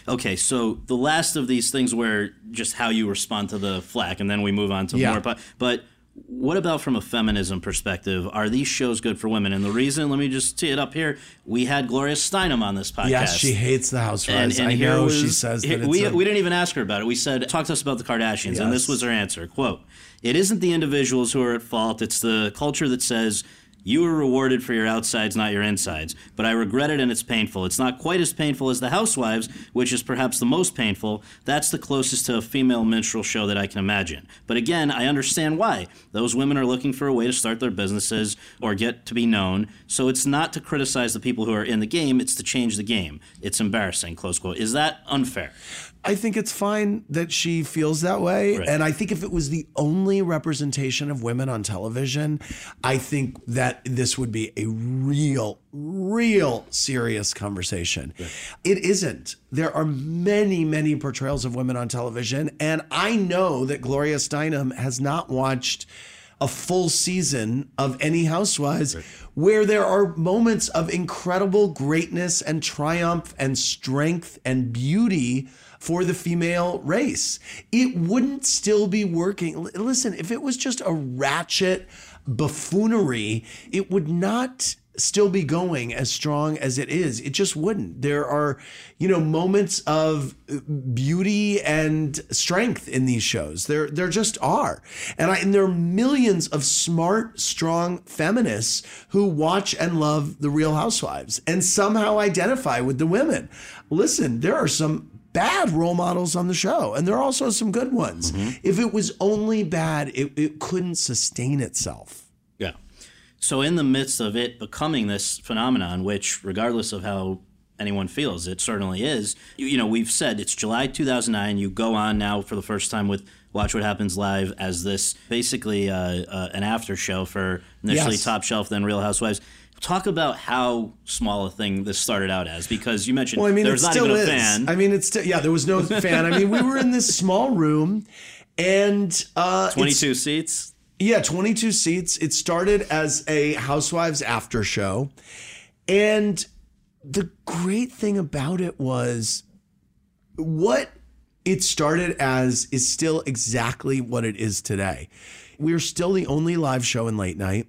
Okay, so the last of these things where just how you respond to the flack, and then we move on to Yeah. more. But, but what about from a feminism perspective? Are these shows good for women? And the reason, let me just tee it up here: we had Gloria Steinem on this podcast. Yes, she hates the housewives. I here know was- she says that we, a- we didn't even ask her about it. We said, talk to us about the Kardashians. And this was her answer. Quote, it isn't the individuals who are at fault. It's the culture that says, you were rewarded for your outsides, not your insides. But I regret it and it's painful. It's not quite as painful as The Housewives, which is perhaps the most painful. That's the closest to a female minstrel show that I can imagine. But again, I understand why. Those women are looking for a way to start their businesses or get to be known. So it's not to criticize the people who are in the game, it's to change the game. It's embarrassing, close quote. Is that unfair? I think it's fine that she feels that way. Right. And I think if it was the only representation of women on television, I think that this would be a real, real serious conversation. It isn't. There are many, many portrayals of women on television. And I know that Gloria Steinem has not watched a full season of any housewives where there are moments of incredible greatness and triumph and strength and beauty for the female race. It wouldn't still be working. Listen, if it was just a ratchet buffoonery, it would not still be going as strong as it is. It just wouldn't. There are, you know, moments of uh, beauty and strength in these shows. There there just are. And I and there are millions of smart, strong feminists who watch and love the Real Housewives and somehow identify with the women. Listen, there are some bad role models on the show and there are also some good ones. If it was only bad, it, it couldn't sustain itself. Yeah. So in the midst of it becoming this phenomenon, which regardless of how anyone feels, it certainly is. You, you know, we've said it's July 2009. You go on now for the first time with Watch What Happens Live as this basically uh, uh, an after show for initially Yes. Top Chef, then Real Housewives. Talk about how small a thing this started out as, because you mentioned Well, I mean, there was not still even a is. fan. I mean, it's still yeah. There was no fan. I mean, we were in this [LAUGHS] small room, and uh, 22 seats. Yeah, 22 seats. It started as a Housewives after show. And the great thing about it was what it started as is still exactly what it is today. We're still the only live show in late night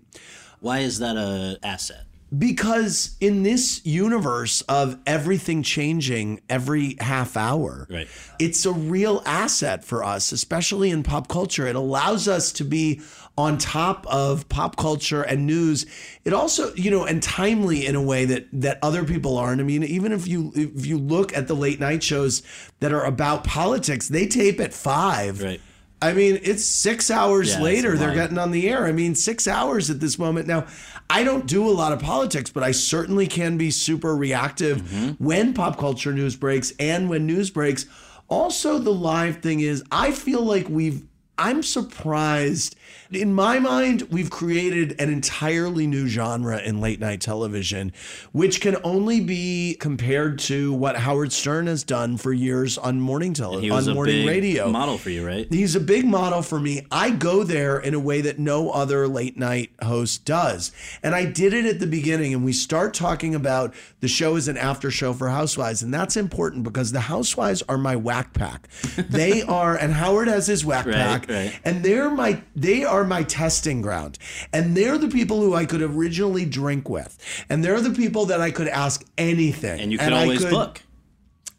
Why is that a asset? because in this universe of everything changing every half hour, Right. it's a real asset for us, especially in pop culture. It allows us to be on top of pop culture and news. It also, you know, and timely in a way that that other people aren't. I mean, even if you if you look at the late night shows that are about politics, they tape at five. Right. I mean, it's six hours Yeah, later they're getting on the air. I mean, six hours at this moment. Now, I don't do a lot of politics, but I certainly can be super reactive Mm-hmm. when pop culture news breaks and when news breaks. Also, the live thing is, I feel like we've, I'm surprised. In my mind, we've created an entirely new genre in late night television, which can only be compared to what Howard Stern has done for years on morning television, on a morning big radio. model for you, right? He's a big model for me. I go there in a way that no other late night host does. And I did it at the beginning, and we start talking about the show as an after show for Housewives. And that's important because the Housewives are my whack pack. They [LAUGHS] are, and Howard has his whack Right, pack. right. And they're my they are my testing ground. And they're the people who I could originally drink with. And they're the people that I could ask anything. And you could I always book.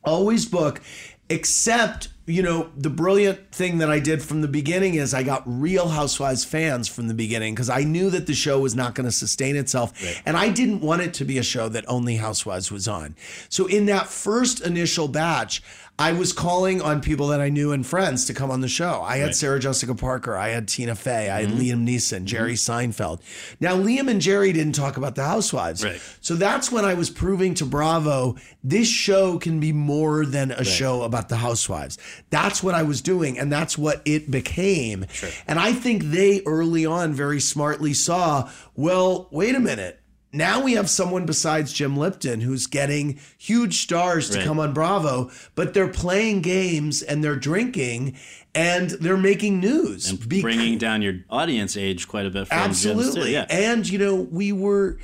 always book except you know the brilliant thing that i did from the beginning is i got real housewives fans from the beginning because i knew that the show was not going to sustain itself and i didn't want it to be a show that only housewives was on so in that first initial batch I was calling on people that I knew and friends to come on the show. I had Sarah Jessica Parker, I had Tina Fey, I had mm-hmm. Liam Neeson, Jerry mm-hmm. Seinfeld. Now, Liam and Jerry didn't talk about the housewives. Right. So that's when I was proving to Bravo this show can be more than a show about the housewives. That's what I was doing, and that's what it became. And I think they early on very smartly saw well, wait a minute. Now we have someone besides Jim Lipton who's getting huge stars to Right. come on Bravo, but they're playing games and they're drinking and they're making news. And bringing down your audience age quite a bit from Jim's. Absolutely. Yeah. And you know, we were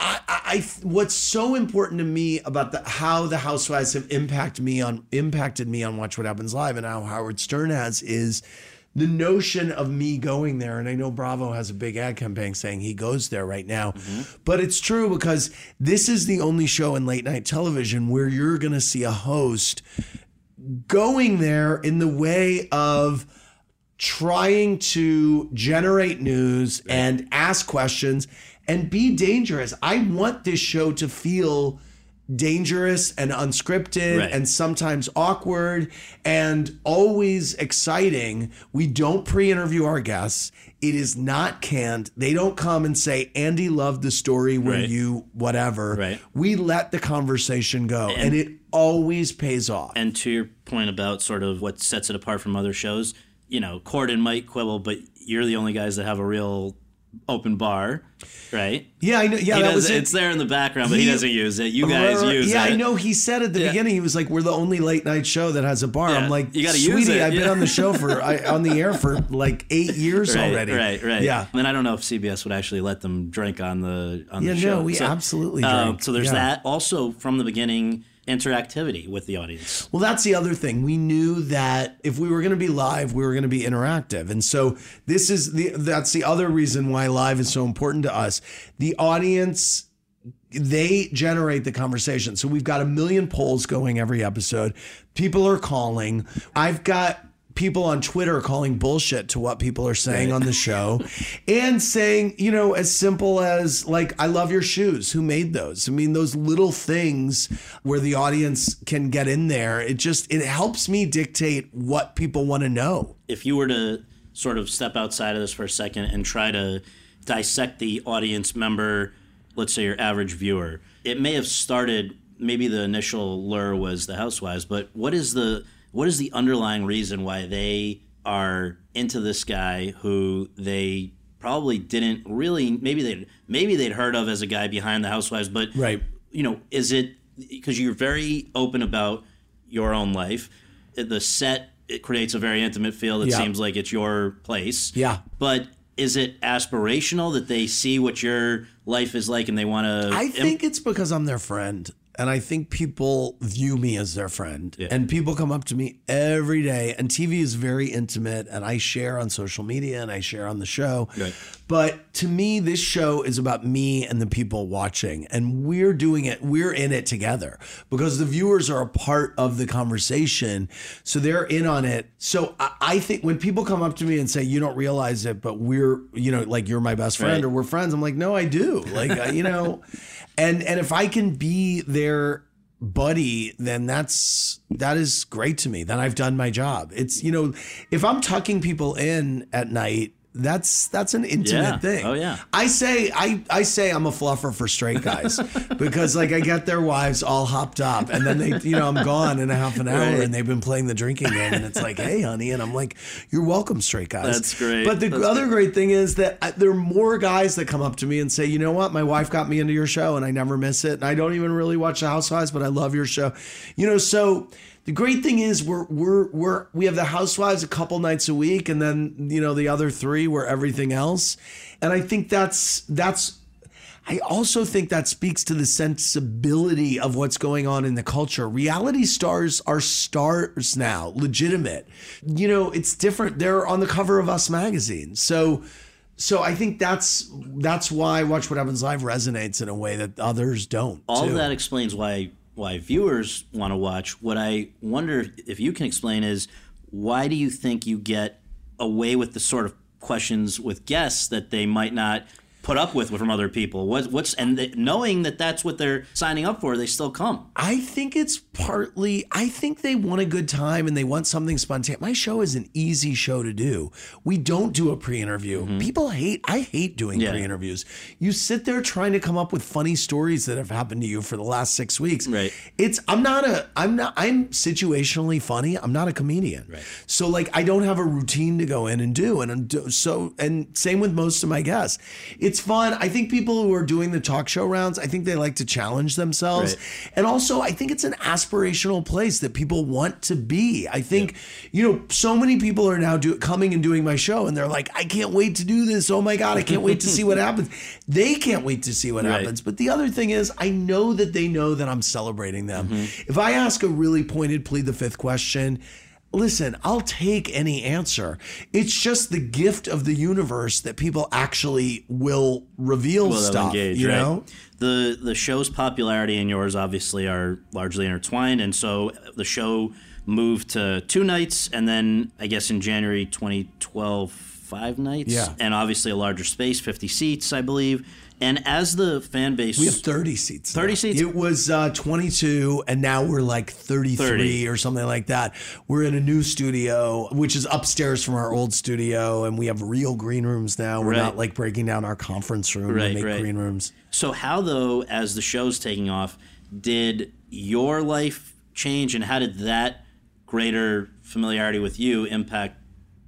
I, I, I what's so important to me about the how the housewives have impacted me on impacted me on Watch What Happens Live and how Howard Stern has is the notion of me going there and I know Bravo has a big ad campaign saying he goes there right now. Mm-hmm. But it's true because this is the only show in late night television where you're going to see a host going there in the way of trying to generate news and ask questions and be dangerous. I want this show to feel dangerous and unscripted Right. and sometimes awkward and always exciting. We don't pre-interview our guests. It is not canned. They don't come and say Andy loved the story where Right. you whatever. Right. We let the conversation go and, And- it always pays off. And to your point about sort of what sets it apart from other shows, you know, Corden might quibble, but you're the only guys that have a real open bar, right? yeah, I know. Yeah, He that does- was it. It's there in the background, but he, He- doesn't use it. You guys right. use yeah, it. I know. He said at the Yeah. beginning, he was like, "We're the only late night show that has a bar." Yeah, I'm like, you gotta "Sweetie, use it, I've been on the show for I, [LAUGHS] on the air for like eight years Right, already." right, right. Yeah, And I don't know if CBS would actually let them drink on the on Yeah, the no, show. we absolutely uh, so there's Yeah. that. Also, from the beginning, interactivity with the audience. Well, that's the other thing. We knew that if we were going to be live, we were going to be interactive, and so this is the that's the other reason why live is so important to us. The audience they generate the conversation. So we've got a million polls going every episode. People are calling. I've got people on Twitter calling bullshit to what people are saying on the show [LAUGHS] and saying, you know, as simple as like, I love your shoes. Who made those? I mean, those little things where the audience can get in there. It just, it helps me dictate what people want to know. If you were to sort of step outside of this for a second and try to dissect the audience member, let's say your average viewer, it may have started. Maybe the initial lure was the housewives, but what is the what is the underlying reason why they are into this guy who they probably didn't really maybe they maybe they'd heard of as a guy behind the Housewives, but Right. you know, is it because you're very open about your own life? The set it creates a very intimate feel that Yeah. seems like it's your place. Yeah. But is it aspirational that they see what your life is like and they want to? I think it's because I'm their friend. And I think people view me as their friend. And people come up to me every day. And TV is very intimate. And I share on social media and I share on the show. Right. But to me, this show is about me and the people watching. And we're doing it, we're in it together because the viewers are a part of the conversation. So they're in on it. So I, I think when people come up to me and say, you don't realize it, but we're, you know, like you're my best friend Right. or we're friends, I'm like, no, I do. Like, uh, you know, [LAUGHS] and and if I can be their buddy, then that's that is great to me. Then I've done my job. It's you know, if I'm tucking people in at night, that's that's an intimate Yeah. thing. Oh, yeah. I say I I say I'm a fluffer for straight guys [LAUGHS] because like I get their wives all hopped up and then they you know I'm gone in a half an hour Right. and they've been playing the drinking game and it's like hey honey and I'm like you're welcome straight guys. That's great. But the That's other great thing is that I, there are more guys that come up to me and say you know what my wife got me into your show and I never miss it and I don't even really watch the Housewives but I love your show. You know so. The great thing is we're we're we're we have the housewives a couple nights a week and then you know the other three were everything else. And I think that's that's I also think that speaks to the sensibility of what's going on in the culture. Reality stars are stars now, legitimate. You know, it's different. They're on the cover of Us magazine. So so I think that's that's why Watch What Happens Live resonates in a way that others don't. all that explains why why viewers want to watch. What I wonder if you can explain is why do you think you get away with the sort of questions with guests that they might not put up with from other people? What, what's and they, knowing that that's what they're signing up for, they still come. I think it's partly, I think they want a good time and they want something spontaneous. My show is an easy show to do. We don't do a pre interview. People hate, I hate doing Mm-hmm. Yeah. pre interviews. You sit there trying to come up with funny stories that have happened to you for the last six weeks. Right. It's, I'm not a, I'm not, I'm situationally funny. I'm not a comedian. Right. So, like, I don't have a routine to go in and do. And I'm do- so, and same with most of my guests. It's fun. I think people who are doing the talk show rounds, I think they like to challenge themselves. Right. And also, I think it's an aspirational place that people want to be. I think, you know, so many people are now do, coming and doing my show, and they're like, I can't wait to do this. Oh my God, I can't wait to see what [LAUGHS] happens. They can't wait to see what Right. happens. But the other thing is, I know that they know that I'm celebrating them. Mm-hmm. If I ask a really pointed plead the fifth question, Listen, I'll take any answer. It's just the gift of the universe that people actually will reveal Well, stuff. engage, you right? know? The the show's popularity and yours obviously are largely intertwined, and so the show moved to two nights, and then I guess in January 2012, five nights, Yeah. and obviously a larger space, 50 seats, I believe. And as the fan base, We have 30 seats. 30 now. seats? It was uh, 22, and now we're like 33 30. or something like that. We're in a new studio, which is upstairs from our old studio, and we have real green rooms now. We're Right. not like breaking down our conference room Right, to make right. green rooms. So how though, as the show's taking off, did your life change, and how did that greater familiarity with you impact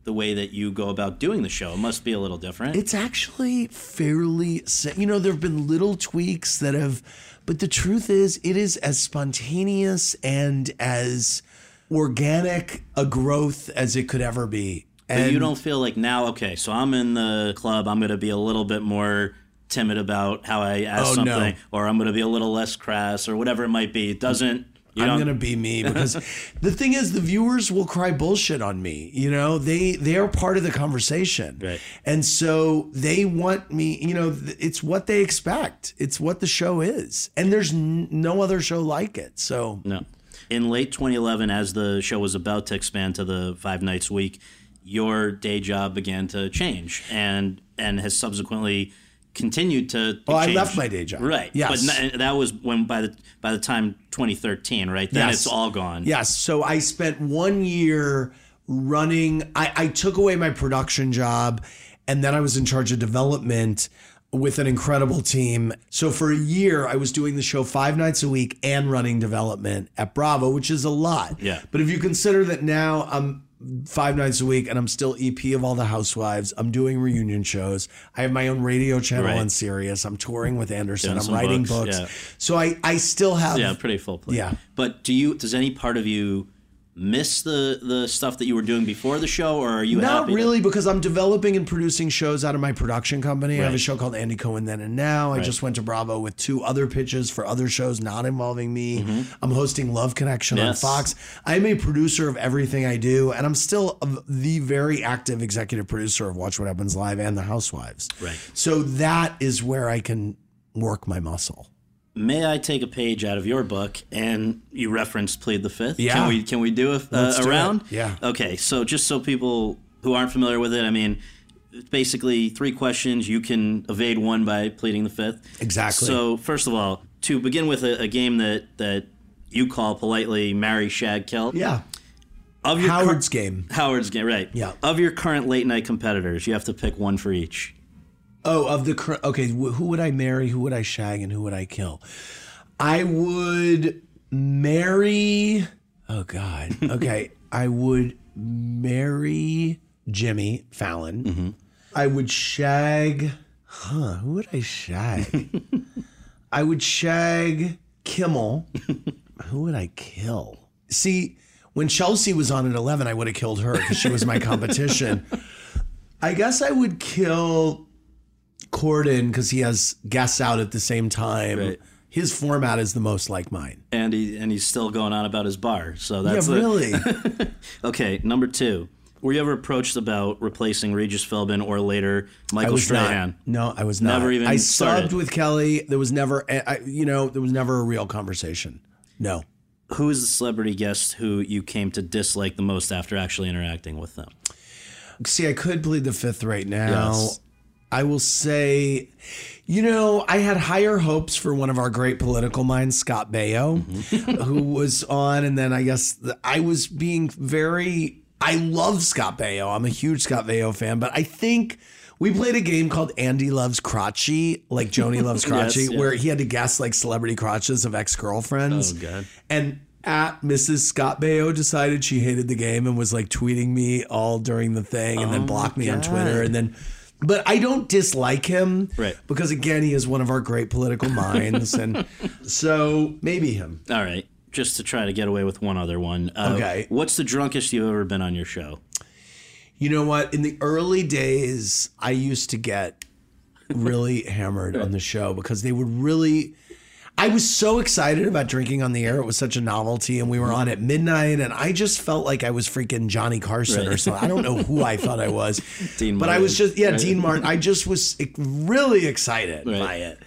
the way that you go about doing the show? It must be a little different. It's actually fairly, you know, there have been little tweaks that have, but the truth is, it is as spontaneous and as organic a growth as it could ever be. But And you don't feel like now, okay, so I'm in the club, I'm going to be a little bit more timid about how I ask Oh, no. something, or I'm going to be a little less crass, or whatever it might be. It doesn't. You I'm don't- gonna be me [LAUGHS] because the thing is the viewers will cry bullshit on me. You know, they they are part of the conversation, Right. And so they want me. You know, it's what they expect. It's what the show is, and there's n- no other show like it. So No. In late 2011, as the show was about to expand to the five nights a week, your day job began to change and and has subsequently continued to. Oh, I left my day job. Right. Yes. But n- that was when by the by the time 2013, right? Then Yes. it's all gone. Yes. So I spent one year running, I, I took away my production job and then I was in charge of development with an incredible team. So for a year, I was doing the show five nights a week and running development at Bravo, which is a lot. Yeah. But if you consider that now I'm five nights a week, and I'm still EP of all the Housewives. I'm doing reunion shows. I have my own radio channel Right. on Sirius. I'm touring with Anderson. Doing I'm writing books, books. yeah. So I I still have yeah, pretty full plate. Yeah. But do you? Does any part of you miss the the stuff that you were doing before the show, or are you Not happy? to- really, because I'm developing and producing shows out of my production company. I have a show called Andy Cohen Then and Now. I just went to Bravo with two other pitches for other shows not involving me. Mm-hmm. I'm hosting Love Connection on Fox. I'm a producer of everything I do, and I'm still a- the very active executive producer of Watch What Happens Live and The Housewives. Right. So that is where I can work my muscle. May I take a page out of your book? And you referenced plead the fifth. Yeah. Can we can we do a, Let's a, do it. round? Yeah. Okay. So just so people who aren't familiar with it, I mean, it's basically three questions. You can evade one by pleading the fifth. Exactly. So first of all, to begin with a, a game that that you call politely "Marry, Shag, Kill." Yeah. Of your Howard's game. Howard's game, right? Yeah. Of your current late night competitors, you have to pick one for each. Oh, of the okay, who would I marry? Who would I shag? And who would I kill? I would marry. Oh God. [LAUGHS] Okay, I would marry Jimmy Fallon. Mm-hmm. I would shag. Huh? Who would I shag? [LAUGHS] I would shag Kimmel. [LAUGHS] who would I kill? See, when Chelsea was on at eleven, I would have killed her because she was my competition. I guess I would kill Corden because he has guests out at the same time. Right. His format is the most like mine. And he and he's still going on about his bar. So that's yeah, really. [LAUGHS] Okay, number two. Were you ever approached about replacing Regis Philbin or later Michael Strahan? not. No, I was not. Never even I started. subbed with Kelly. There was never, eh, I, you know, there was never a real conversation. No. Who is the celebrity guest who you came to dislike the most after actually interacting with them? See, I could plead the fifth right now. Yes. I will say, you know, I had higher hopes for one of our great political minds, Scott Baio, Mm-hmm. who was on. And then I guess the, I was being very, I love Scott Baio. I'm a huge Scott Baio fan, but I think. We played a game called Andy Loves Crotchy, like Joanie Loves [LAUGHS] Crotchy, Yes, yeah. where he had to guess like celebrity crotches of ex girlfriends. Oh, God. And at Mrs. Scott Baio decided she hated the game and was like tweeting me all during the thing and then Oh, blocked me on Twitter. And then, but I don't dislike him. Right. Because again, he is one of our great political minds. and [LAUGHS] so maybe him. All right, just to try to get away with one other one. Uh, Okay. What's the drunkest you've ever been on your show? You know what? In the early days, I used to get really hammered on the show because they would really. I was so excited about drinking on the air. It was such a novelty, and we were on at midnight, and I just felt like I was freaking Johnny Carson or something. I don't know who I thought I was, [LAUGHS] Dean Martin. but I was just yeah, right? Dean Martin. I just was really excited Right. by it.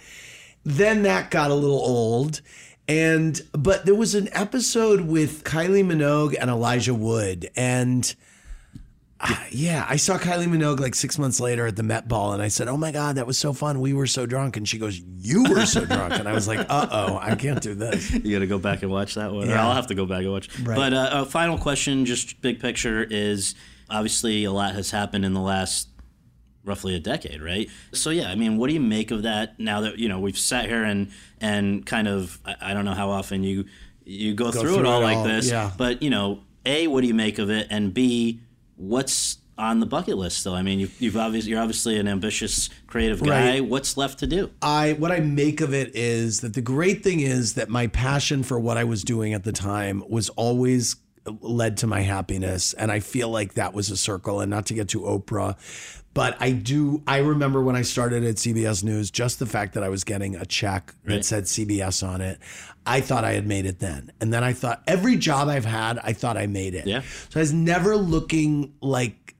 Then that got a little old. And but there was an episode with Kylie Minogue and Elijah Wood, and ah, yeah, I saw Kylie Minogue like six months later at the Met Ball, and I said, "Oh my God, that was so fun. We were so drunk." And she goes, "You were so drunk," and I was like, "Uh oh, I can't do this." [LAUGHS] You got to go back and watch that one. Or Yeah. I'll have to go back and watch. Right. But uh, a final question, just big picture, is obviously a lot has happened in the last roughly a decade, right? So yeah, I mean, what do you make of that now that you know we've sat here and and kind of I, I don't know how often you you go, through, through it all it like all, this, yeah. but you know, a what do you make of it, and b what's on the bucket list though I mean, you've, you've obviously you're obviously an ambitious creative guy. Right. What's left to do? I what I make of it is that the great thing is that my passion for what I was doing at the time was always led to my happiness and I feel like that was a circle and not to get to Oprah but I do I remember when I started at CBS News just the fact that I was getting a check that said CBS on it I thought I had made it then and then I thought every job I've had I thought I made it Yeah. so I was never looking like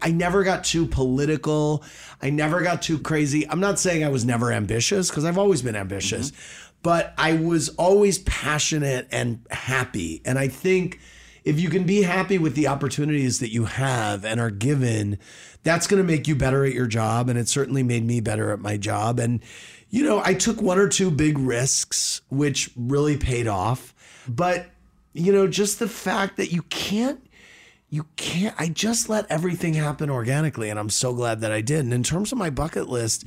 I never got too political. I never got too crazy. I'm not saying I was never ambitious because I've always been ambitious, mm-hmm. but I was always passionate and happy. And I think if you can be happy with the opportunities that you have and are given, that's going to make you better at your job. And it certainly made me better at my job. And, you know, I took one or two big risks, which really paid off. But, you know, just the fact that you can't you can't i just let everything happen organically and i'm so glad that i did and in terms of my bucket list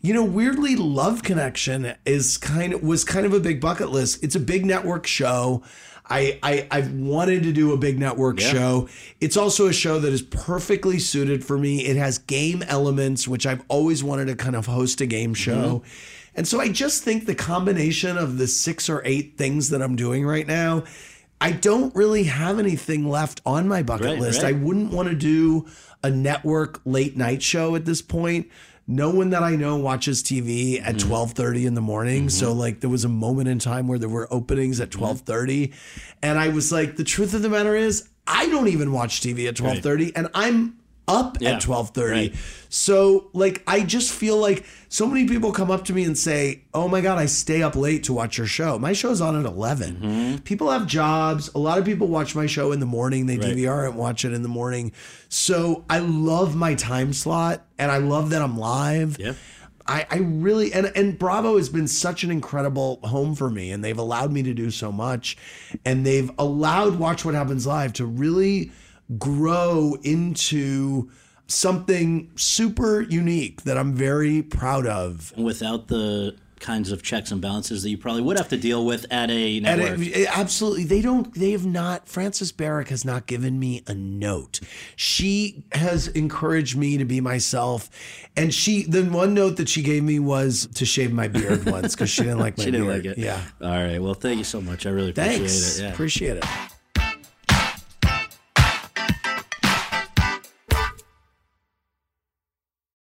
you know, weirdly, Love Connection is kind of was kind of a big bucket list. It's a big network show. I, I I've wanted to do a big network Yeah. show. It's also a show that is perfectly suited for me. It has game elements, which I've always wanted to kind of host a game show. Mm-hmm. And so I just think the combination of the six or eight things that I'm doing right now, I don't really have anything left on my bucket Right, list. right. I wouldn't want to do a network late night show at this point. No one that I know watches TV at Mm-hmm. 12:30 in the morning. So like there was a moment in time where there were openings Mm-hmm. at 12:30 and I was like the truth of the matter is I don't even watch TV at 12:30 and I'm up Yeah, at 12:30. right. So like I just feel like so many people come up to me and say, "Oh my god, I stay up late to watch your show." My show's on at 11. Mm-hmm. People have jobs. A lot of people watch my show in the morning. They Right. DVR and watch it in the morning. So I love my time slot and I love that I'm live. Yeah. I, I really and and Bravo has been such an incredible home for me, and they've allowed me to do so much, and they've allowed Watch What Happens Live to really grow into something super unique that I'm very proud of. Without the kinds of checks and balances that you probably would have to deal with at a network. it, it- absolutely, they don't. They have not. Frances Berwick has not given me a note. She has encouraged me to be myself, and she. The one note that she gave me was to shave my beard once because she didn't like [LAUGHS] my she didn't beard. like it. Yeah. All right. Well, thank you so much. I really appreciate Thanks. it. Yeah. Appreciate it.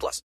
plus.